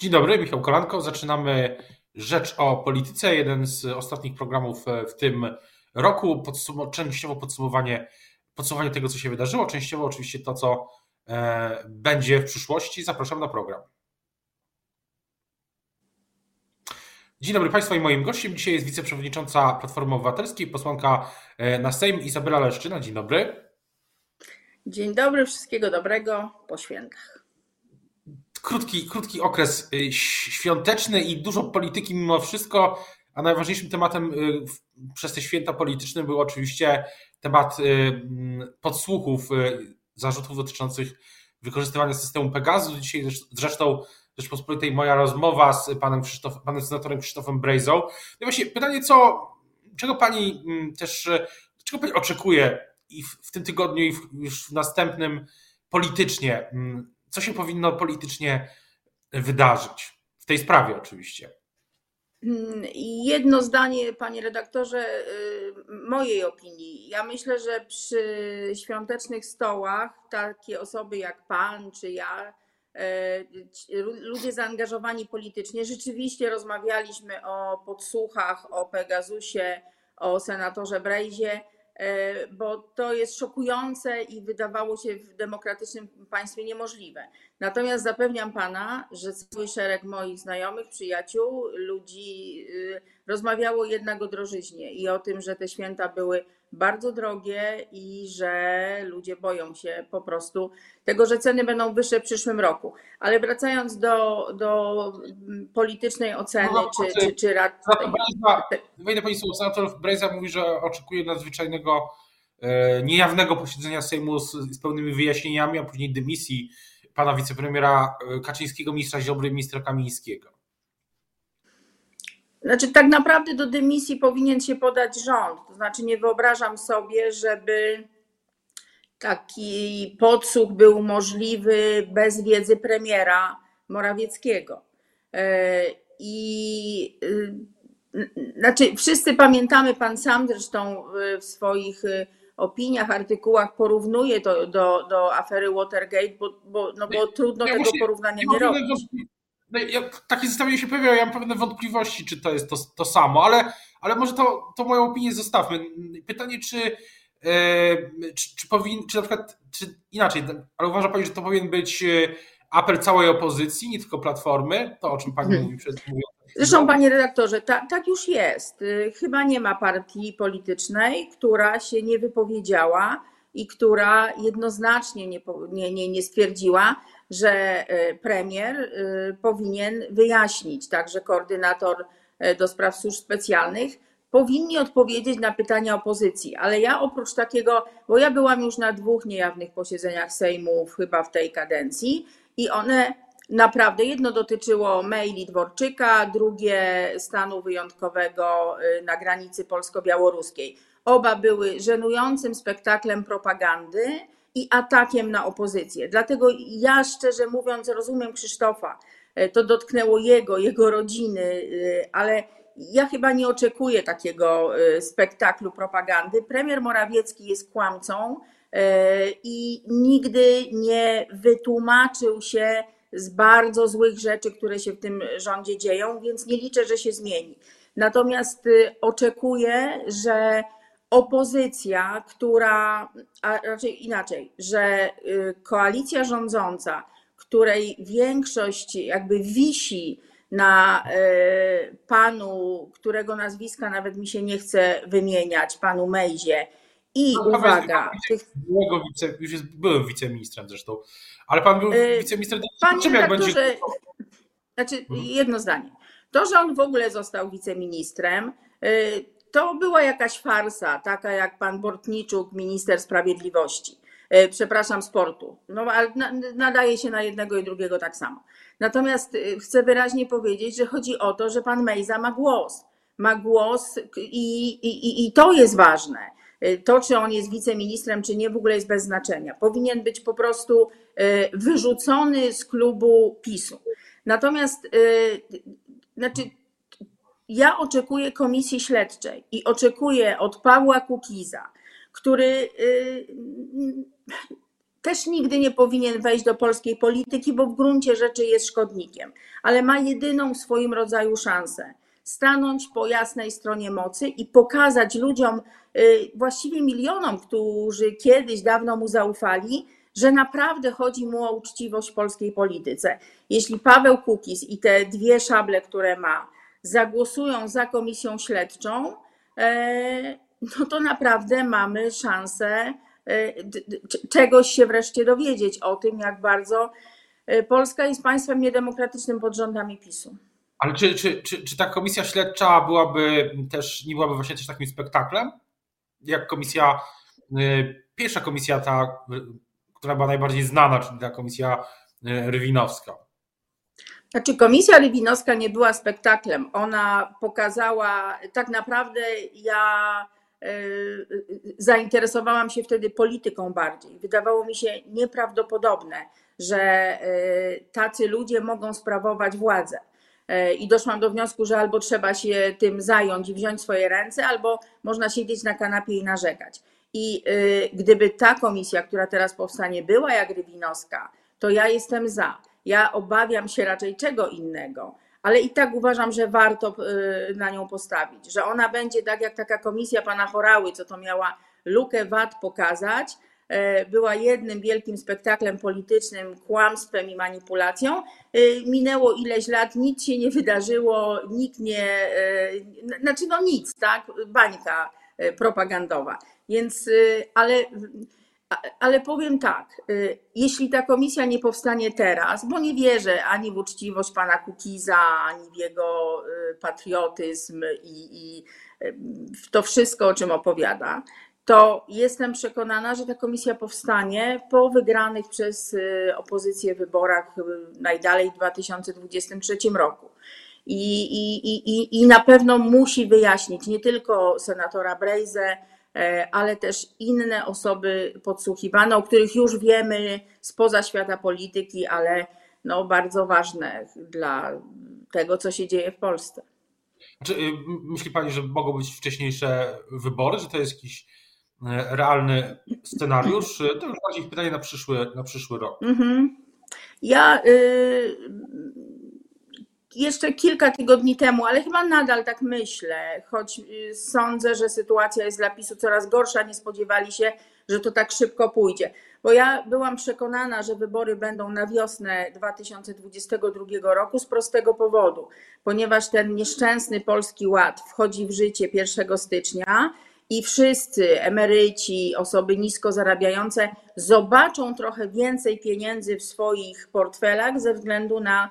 Dzień dobry, Michał Kolanko. Zaczynamy Rzecz o Polityce, jeden z ostatnich programów w tym roku. Podsum częściowo podsumowanie, podsumowanie tego, co się wydarzyło, częściowo oczywiście to, co e, będzie w przyszłości. Zapraszam na program. Dzień dobry Państwu i moim gościem dzisiaj jest wiceprzewodnicząca Platformy Obywatelskiej, posłanka e, na Sejm Izabela Leszczyna. Dzień dobry. Dzień dobry, wszystkiego dobrego po świętach krótki, krótki okres y, świąteczny i dużo polityki mimo wszystko, a najważniejszym tematem y, przez te święta polityczne był oczywiście temat y, podsłuchów, zarzutów dotyczących wykorzystywania systemu Pegasus. Dzisiaj zresztą Rzeczpospolitej moja rozmowa z panem, Krzysztof, panem senatorem Krzysztofem Brejzą. No właśnie pytanie, co, czego pani też, czego pani oczekuje i w, w tym tygodniu i w, już w następnym politycznie co się powinno politycznie wydarzyć? W tej sprawie oczywiście. Hmm, jedno zdanie, panie redaktorze, y, mojej opinii. Ja myślę, że przy świątecznych stołach takie osoby jak pan czy ja, y, ludzie zaangażowani politycznie, rzeczywiście rozmawialiśmy o podsłuchach, o Pegasusie, o senatorze Brejzie bo to jest szokujące i wydawało się w demokratycznym państwie niemożliwe. Natomiast zapewniam pana, że cały szereg moich znajomych, przyjaciół, ludzi y, rozmawiało jednak o drożyźnie i o tym, że te święta były bardzo drogie i że ludzie boją się po prostu tego, że ceny będą wyższe w przyszłym roku. Ale wracając do, do politycznej oceny, no, czy, czy, czy rad... Wejdę Pani słowo, senator Brejza mówi, że oczekuje nadzwyczajnego, e, niejawnego posiedzenia Sejmu z, z pełnymi wyjaśnieniami, a później dymisji pana wicepremiera e, Kaczyńskiego, ministra Ziobry, ministra Kamińskiego. Znaczy, tak naprawdę do dymisji powinien się podać rząd. To znaczy, nie wyobrażam sobie, żeby taki podsłuch był możliwy bez wiedzy premiera Morawieckiego. E, I y, znaczy, wszyscy pamiętamy, pan sam zresztą w swoich opiniach, artykułach porównuje to do, do afery Watergate, bo, bo, no bo trudno ja tego porównania nie robić. No, ja, takie zestawienie się pojawiało, ja mam pewne wątpliwości, czy to jest to, to samo, ale, ale może to, to moją opinię zostawmy. Pytanie, czy, yy, czy, czy powin, czy na przykład, czy inaczej, ale uważa Pani, że to powinien być e, apel całej opozycji, nie tylko Platformy, to o czym Pani hmm. mówi przed Zresztą, panie redaktorze, ta, tak już jest. Y, chyba nie ma partii politycznej, która się nie wypowiedziała i która jednoznacznie nie, nie, nie, nie stwierdziła, że e, premier e, powinien wyjaśnić, także koordynator e, do spraw służb specjalnych, powinni odpowiedzieć na pytania opozycji. Ale ja oprócz takiego, bo ja byłam już na dwóch niejawnych posiedzeniach Sejmu chyba w tej kadencji i one naprawdę, jedno dotyczyło maili Dworczyka, drugie stanu wyjątkowego na granicy polsko-białoruskiej. Oba były żenującym spektaklem propagandy, i atakiem na opozycję. Dlatego ja szczerze mówiąc rozumiem Krzysztofa. E, to dotknęło jego, jego rodziny, e, ale ja chyba nie oczekuję takiego e, spektaklu propagandy. Premier Morawiecki jest kłamcą i nigdy nie wytłumaczył się z bardzo złych rzeczy, które się w tym rządzie dzieją, więc nie liczę, że się zmieni. Natomiast oczekuję, że opozycja, która, a raczej inaczej, że y, koalicja rządząca, której większość jakby wisi na y, panu, którego nazwiska nawet mi się nie chce wymieniać, panu Mejzie. I no, uwaga. Tych... Byłego wice, już jest byłym wiceministrem zresztą, ale pan był y, wiceministrem. Panie czym jak będzie... Znaczy, mhm. jedno zdanie. To, że on w ogóle został wiceministrem, to była jakaś farsa, taka jak pan Bortniczuk, minister sprawiedliwości, e, przepraszam, sportu. No, ale nadaje się na jednego i drugiego tak samo. Natomiast e, chcę wyraźnie powiedzieć, że chodzi o to, że pan Mejza ma głos. Ma głos i, i, i to jest ważne. E, to, czy on jest wiceministrem, czy nie, w ogóle jest bez znaczenia. Powinien być po prostu wyrzucony z klubu PiSu. Natomiast, znaczy, ja oczekuję komisji śledczej i oczekuję od Pawła Kukiza, który y, też nigdy nie powinien wejść do polskiej polityki, bo w gruncie rzeczy jest szkodnikiem, ale ma jedyną w swoim rodzaju szansę stanąć po jasnej stronie mocy i pokazać ludziom, y, właściwie milionom, którzy kiedyś dawno mu zaufali, że naprawdę chodzi mu o uczciwość w polskiej polityce. Jeśli Paweł Kukiz i te dwie szable, które ma, zagłosują za komisją śledczą, e, no to naprawdę mamy szansę e, czegoś się wreszcie dowiedzieć o tym, jak bardzo e, Polska jest państwem niedemokratycznym pod rządami PiSu. Ale czy, czy, czy, czy ta komisja śledcza byłaby też, nie byłaby właśnie też takim spektaklem? Jak komisja, pierwsza komisja ta która była najbardziej znana, czyli ta komisja Rywinowska. Znaczy, komisja Rywinowska nie była spektaklem. Ona pokazała, tak naprawdę ja e, zainteresowałam się wtedy polityką bardziej. Wydawało mi się nieprawdopodobne, że e, tacy ludzie mogą sprawować władzę. I doszłam do wniosku, że albo trzeba się tym zająć i wziąć swoje ręce, albo można siedzieć na kanapie i narzekać. I gdyby ta komisja, która teraz powstanie, była jak Rybinowska, to ja jestem za. Ja obawiam się raczej czego innego, ale i tak uważam, że warto y, na nią postawić, że ona będzie tak jak taka komisja pana Chorały, co to miała lukę VAT pokazać, e, była jednym wielkim spektaklem politycznym, kłamstwem i manipulacją. Y, minęło ileś lat, nic się nie wydarzyło, nikt nie, e, znaczy no nic, tak, bańka e, propagandowa. Więc, y, ale, ale powiem tak, y, jeśli ta komisja nie powstanie teraz, bo nie wierzę ani w uczciwość pana Kukiza, ani w jego y, patriotyzm i, i w to wszystko, o czym opowiada, to jestem przekonana, że ta komisja powstanie po wygranych przez opozycję wyborach najdalej w 2023 roku. I, i, i, I na pewno musi wyjaśnić nie tylko senatora Brejzę, E, ale też inne osoby podsłuchiwane, o których już wiemy spoza świata polityki, ale no bardzo ważne dla tego, co się dzieje w Polsce. Czy y, myśli Pani, że mogą być wcześniejsze wybory, że to jest jakiś e, realny scenariusz? To już bardziej pytanie na przyszły, na przyszły rok. Mhm. Ja y, jeszcze kilka tygodni temu, ale chyba nadal tak myślę, choć y, sądzę, że sytuacja jest dla PiSu coraz gorsza, nie spodziewali się, że to tak szybko pójdzie. Bo ja byłam przekonana, że wybory będą na wiosnę 2022 roku z prostego powodu, ponieważ ten nieszczęsny polski ład wchodzi w życie 1 stycznia i wszyscy emeryci, osoby nisko zarabiające zobaczą trochę więcej pieniędzy w swoich portfelach ze względu na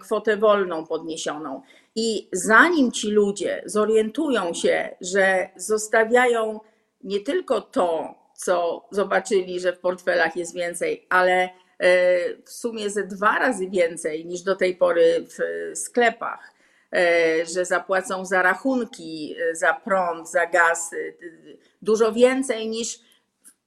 kwotę wolną podniesioną. I zanim ci ludzie zorientują się, że zostawiają nie tylko to, co zobaczyli, że w portfelach jest więcej, ale e, w sumie ze dwa razy więcej niż do tej pory w sklepach, e, że zapłacą za rachunki, za prąd, za gaz, dużo więcej niż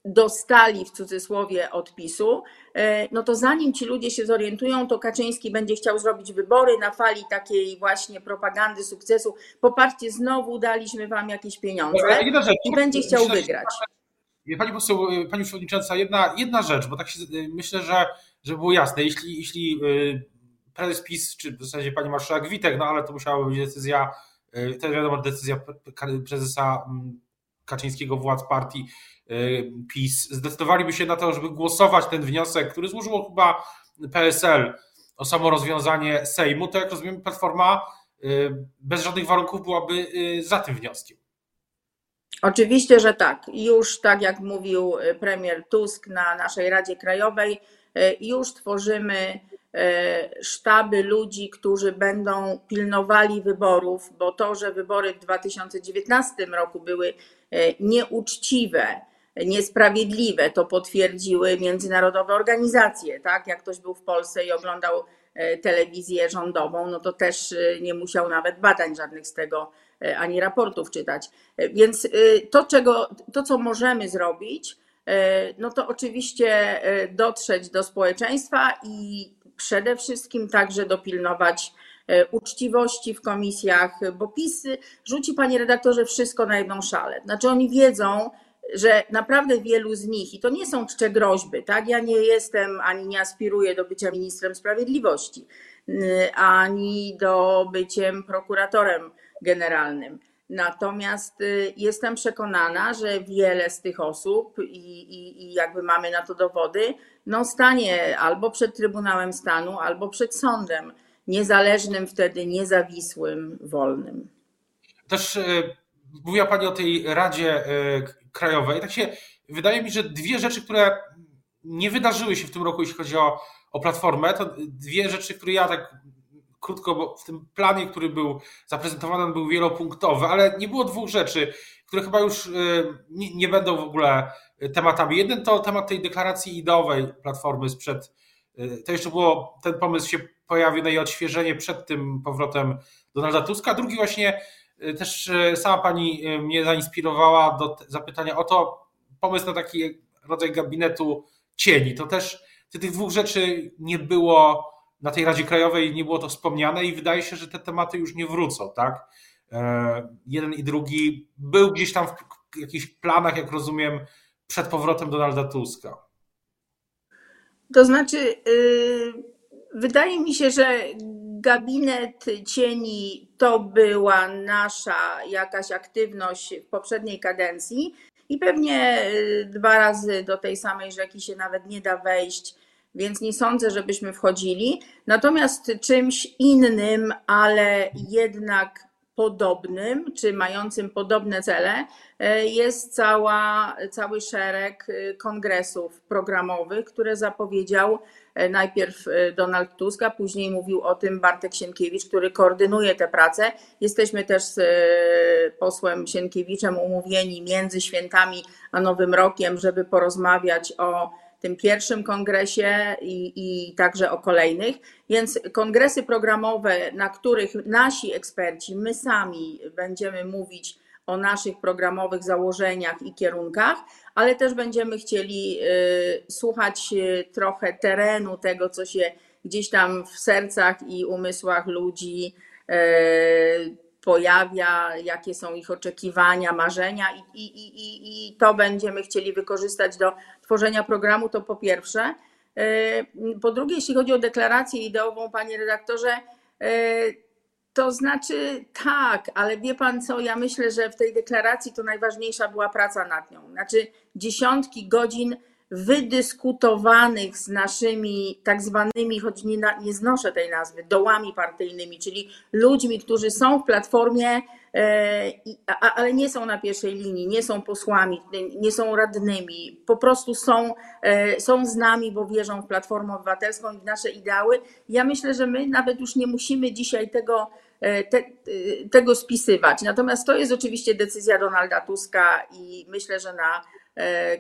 dostali w cudzysłowie odpisu, e, no to zanim ci ludzie się zorientują, to Kaczyński będzie chciał zrobić wybory na fali takiej właśnie propagandy sukcesu. Popatrzcie, znowu daliśmy wam jakieś pieniądze i będzie chciał wygrać. Pani poseł, pani przewodnicząca, jedna, jedna rzecz, bo tak się, myślę, że, że było jasne, jeśli, jeśli prezes PiS, czy w zasadzie pani marszałek Witek, no ale to musiała być decyzja, to wiadomo, decyzja prezesa Kaczyńskiego, władz partii, Y, PiS zdecydowaliby się na to, żeby głosować ten wniosek, który złożyło chyba PSL o samo rozwiązanie Sejmu, to jak rozumiem, Platforma y, bez żadnych warunków byłaby y, za tym wnioskiem. Oczywiście, że tak. Już tak jak mówił premier Tusk na naszej Radzie Krajowej, już tworzymy sztaby ludzi, którzy będą pilnowali wyborów, bo to, że wybory w 2019 roku były nieuczciwe, niesprawiedliwe. To potwierdziły międzynarodowe organizacje. Tak? Jak ktoś był w Polsce i oglądał e, telewizję rządową, no to też e, nie musiał nawet badań żadnych z tego e, ani raportów czytać. Więc to, czego, to co możemy zrobić, no to oczywiście dotrzeć do społeczeństwa i przede wszystkim także dopilnować uczciwości w komisjach, bo PiS rzuci, panie redaktorze, wszystko na jedną szalę. Znaczy oni wiedzą, że naprawdę wielu z nich, i to nie są czcze groźby, tak? Ja nie jestem ani nie aspiruję do bycia ministrem sprawiedliwości, ani do byciem prokuratorem generalnym. Natomiast y, jestem przekonana, że wiele z tych osób, i, i, i, jakby mamy na to dowody, no stanie albo przed Trybunałem Stanu, albo przed sądem, niezależnym wtedy, niezawisłym, wolnym. Też y, mówiła Pani o tej Radzie y, Krajowej. Tak się wydaje mi, że dwie rzeczy, które nie wydarzyły się w tym roku, jeśli chodzi o, o Platformę, to dwie rzeczy, które ja tak krótko, bo w tym planie, który był zaprezentowany, on był wielopunktowy, ale nie było dwóch rzeczy, które chyba już nie, nie będą w ogóle tematami. Jeden to temat tej deklaracji ideowej Platformy sprzed, to jeszcze było, ten pomysł się pojawił na jej odświeżenie przed tym powrotem Donalda Tuska. Drugi właśnie też sama pani mnie zainspirowała do zapytania o to, pomysł na taki rodzaj gabinetu cieni. To też tych dwóch rzeczy nie było na tej Radzie Krajowej nie było to wspomniane i wydaje się, że te tematy już nie wrócą, tak? E, jeden i drugi był gdzieś tam w jakichś planach, jak rozumiem, przed powrotem Donalda Tuska. To znaczy, yy, wydaje mi się, że gabinet cieni to była nasza jakaś aktywność w poprzedniej kadencji i pewnie y, dwa razy do tej samej rzeki się nawet nie da wejść więc nie sądzę, żebyśmy wchodzili. Natomiast czymś innym, ale jednak podobnym, czy mającym podobne cele, jest cała, cały szereg e, kongresów programowych, które zapowiedział e, najpierw Donald Tusk, a później mówił o tym Bartek Sienkiewicz, który koordynuje tę pracę. Jesteśmy też z posłem Sienkiewiczem umówieni między świętami a Nowym Rokiem, żeby porozmawiać o tym pierwszym kongresie i, i także o kolejnych. Więc kongresy programowe, na których nasi eksperci, my sami będziemy mówić o naszych programowych założeniach i kierunkach, ale też będziemy chcieli y, słuchać y, trochę terenu tego, co się gdzieś tam w sercach i umysłach ludzi y, pojawia, jakie są ich oczekiwania, marzenia, i, i, i, i to będziemy chcieli wykorzystać do tworzenia programu, to po pierwsze. Po drugie, jeśli chodzi o deklarację ideową, panie redaktorze, to znaczy tak, ale wie pan co, ja myślę, że w tej deklaracji to najważniejsza była praca nad nią. Znaczy dziesiątki godzin wydyskutowanych z naszymi tak zwanymi, choć nie, nie znoszę tej nazwy, dołami partyjnymi, czyli ludźmi, którzy są w platformie, e, ale nie są na pierwszej linii, nie są posłami, nie są radnymi, po prostu są, e, są z nami, bo wierzą w Platformę Obywatelską i w nasze ideały. Ja myślę, że my nawet już nie musimy dzisiaj tego, e, te, tego spisywać. Natomiast to jest oczywiście decyzja Donalda Tuska i myślę, że na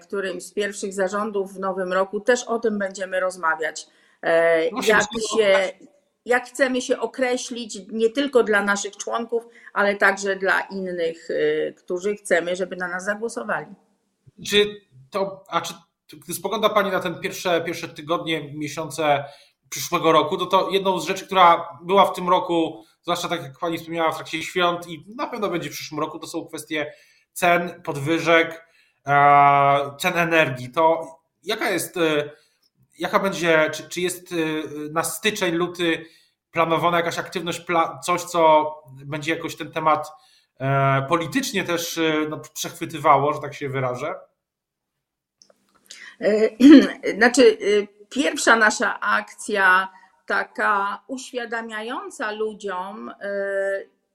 którymś z pierwszych zarządów w nowym roku też o tym będziemy rozmawiać. E, jak, się, jak chcemy się określić nie tylko dla naszych członków, ale także dla innych, e, którzy chcemy, żeby na nas zagłosowali. Czy to, a czy gdy spogląda Pani na ten pierwsze, pierwsze tygodnie, miesiące przyszłego roku, to to jedną z rzeczy, która była w tym roku, zwłaszcza tak jak Pani wspomniała w trakcie świąt i na pewno będzie w przyszłym roku, to są kwestie cen, podwyżek, E, cen energii, to jaka jest, e, jaka będzie, czy, czy jest e, na styczeń, luty planowana jakaś aktywność, coś, co będzie jakoś ten temat politycznie też no, przechwytywało, że tak się wyrażę? Znaczy, pierwsza nasza akcja, taka uświadamiająca ludziom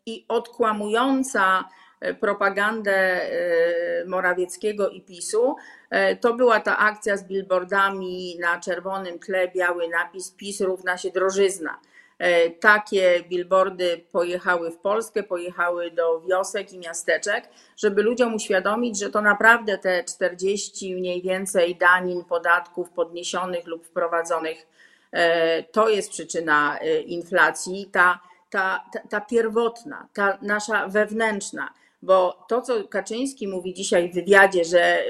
i odkłamująca propagandę e, Morawieckiego i PiSu. E, to była ta akcja z billboardami na czerwonym tle, biały napis PiS równa się drożyzna. E, takie billboardy pojechały w Polskę, pojechały do wiosek i miasteczek, żeby ludziom uświadomić, że to naprawdę te 40 mniej więcej danin, podatków podniesionych lub wprowadzonych to jest przyczyna inflacji, ta, ta, ta, ta pierwotna, ta nasza wewnętrzna bo to, co Kaczyński mówi dzisiaj w wywiadzie, że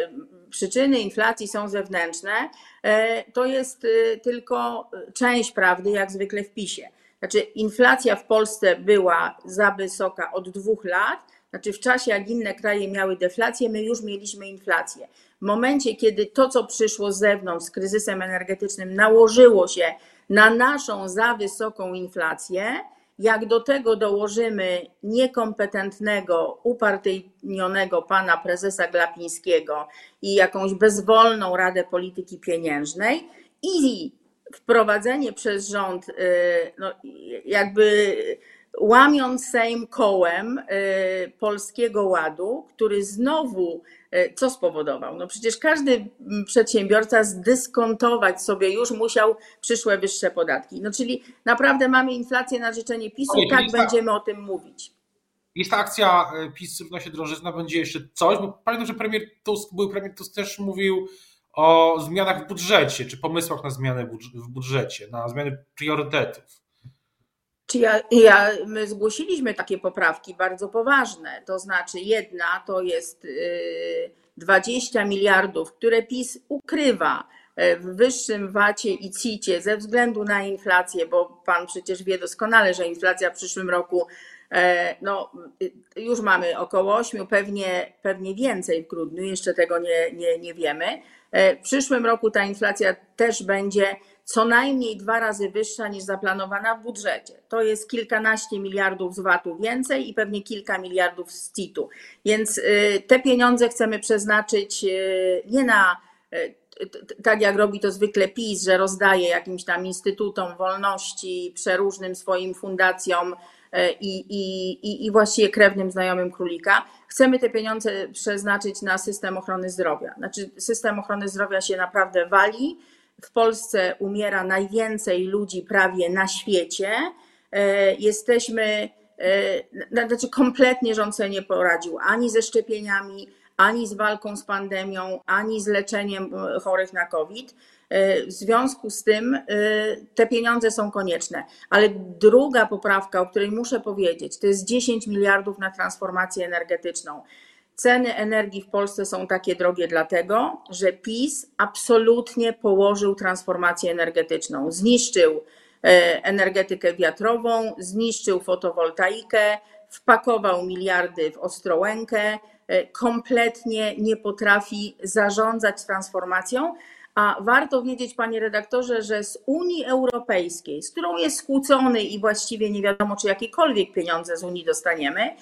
przyczyny inflacji są zewnętrzne, e, to jest e, tylko część prawdy, jak zwykle w PiSie. Znaczy, inflacja w Polsce była za wysoka od dwóch lat, Znaczy w czasie, jak inne kraje miały deflację, my już mieliśmy inflację. W momencie, kiedy to, co przyszło z zewnątrz z kryzysem energetycznym, nałożyło się na naszą za wysoką inflację, jak do tego dołożymy niekompetentnego, upartyjnionego pana prezesa Glapińskiego i jakąś bezwolną Radę Polityki Pieniężnej i wprowadzenie przez rząd, y, no, jakby łamiąc Sejm kołem y, Polskiego Ładu, który znowu y, co spowodował? No przecież każdy przedsiębiorca zdyskontować sobie już musiał przyszłe wyższe podatki. No czyli naprawdę mamy inflację na życzenie PiSu, i tak będziemy o tym mówić. Jest ta akcja PiS wnosi drożyzna, będzie jeszcze coś, bo pamiętam, że premier Tusk, był premier Tusk też mówił o zmianach w budżecie, czy pomysłach na zmiany w budżecie, na zmiany priorytetów. Czy ja, ja, my zgłosiliśmy takie poprawki bardzo poważne. To znaczy, jedna to jest 20 y, miliardów, które PiS ukrywa e, w wyższym VAT-ie i CIT-ie ze względu na inflację, bo pan przecież wie doskonale, że inflacja w przyszłym roku e, no, y, już mamy około 8, pewnie, pewnie więcej w grudniu, jeszcze tego nie, nie, nie wiemy. E, w przyszłym roku ta inflacja też będzie co najmniej dwa razy wyższa niż zaplanowana w budżecie. To jest kilkanaście miliardów z VAT-u więcej i pewnie kilka miliardów z CIT-u. Więc y, te pieniądze chcemy przeznaczyć y, nie na y, tak jak robi to zwykle PiS, że rozdaje jakimś tam instytutom wolności, przeróżnym swoim fundacjom i, i, i właściwie krewnym znajomym królika. Chcemy te pieniądze przeznaczyć na system ochrony zdrowia. Znaczy, system ochrony zdrowia się naprawdę wali w Polsce umiera najwięcej ludzi prawie na świecie. E, jesteśmy, e, znaczy kompletnie rząd sobie nie poradził ani ze szczepieniami, ani z walką z pandemią, ani z leczeniem e, chorych na COVID. W związku z tym te pieniądze są konieczne. Ale druga poprawka, o której muszę powiedzieć, to jest 10 miliardów na transformację energetyczną. Ceny energii w Polsce są takie drogie dlatego, że PiS absolutnie położył transformację energetyczną. Zniszczył e, energetykę wiatrową, zniszczył fotowoltaikę, wpakował miliardy w Ostrołękę, e, kompletnie nie potrafi zarządzać transformacją. A warto wiedzieć, panie redaktorze, że z Unii Europejskiej, z którą jest skłócony i właściwie nie wiadomo, czy jakiekolwiek pieniądze z Unii dostaniemy,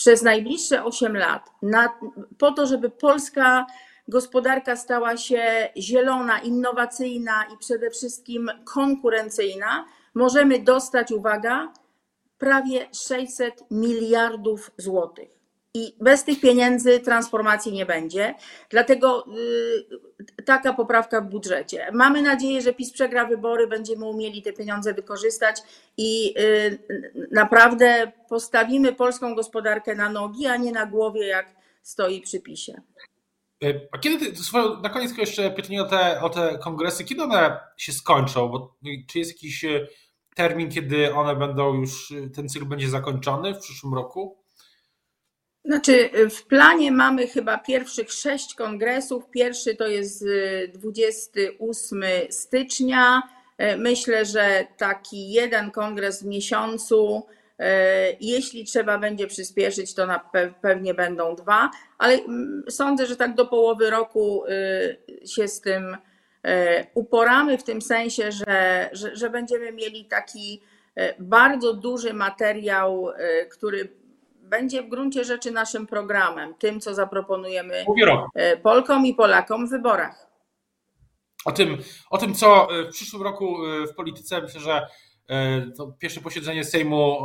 przez najbliższe 8 lat na, po to, żeby polska gospodarka stała się zielona, innowacyjna i przede wszystkim konkurencyjna, możemy dostać, uwaga, prawie 600 miliardów złotych. I bez tych pieniędzy transformacji nie będzie. Dlatego y, taka poprawka w budżecie. Mamy nadzieję, że PiS przegra wybory, będziemy umieli te pieniądze wykorzystać i y, naprawdę postawimy polską gospodarkę na nogi, a nie na głowie, jak stoi przy PiSie. Y, a kiedy, na koniec jeszcze pytanie o te, o te kongresy, kiedy one się skończą? Bo, czy jest jakiś termin, kiedy one będą już, ten cykl będzie zakończony w przyszłym roku? Znaczy, w planie mamy chyba pierwszych sześć kongresów. Pierwszy to jest 28 y, stycznia. E, myślę, że taki jeden kongres w miesiącu. E, jeśli trzeba będzie przyspieszyć, to na pewnie będą dwa, ale mm, sądzę, że tak do połowy roku y, się z tym e, uporamy, w tym sensie, że, że, że będziemy mieli taki bardzo duży materiał, który będzie w gruncie rzeczy naszym programem, tym, co zaproponujemy e, Polkom i Polakom w wyborach. O tym, o tym, co e, w przyszłym roku e, w polityce, myślę, że to pierwsze posiedzenie Sejmu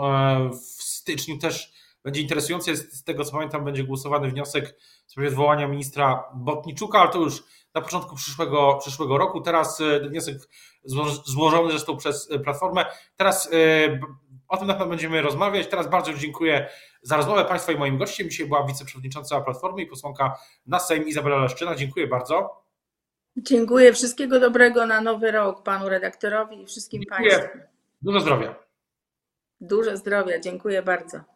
w styczniu też będzie interesujące. Z tego co pamiętam, będzie głosowany wniosek w sprawie odwołania ministra Botniczuka, ale to już na początku przyszłego, przyszłego roku. Teraz wniosek złożony zresztą przez Platformę. Teraz o tym na pewno będziemy rozmawiać. Teraz bardzo dziękuję za rozmowę Państwa i moim gościem. Dzisiaj była wiceprzewodnicząca Platformy i posłanka na Sejm Izabela Leszczyna. Dziękuję bardzo. Dziękuję. Wszystkiego dobrego na nowy rok panu redaktorowi i wszystkim dziękuję. Państwu. Dużo zdrowia. Dużo zdrowia. Dziękuję bardzo.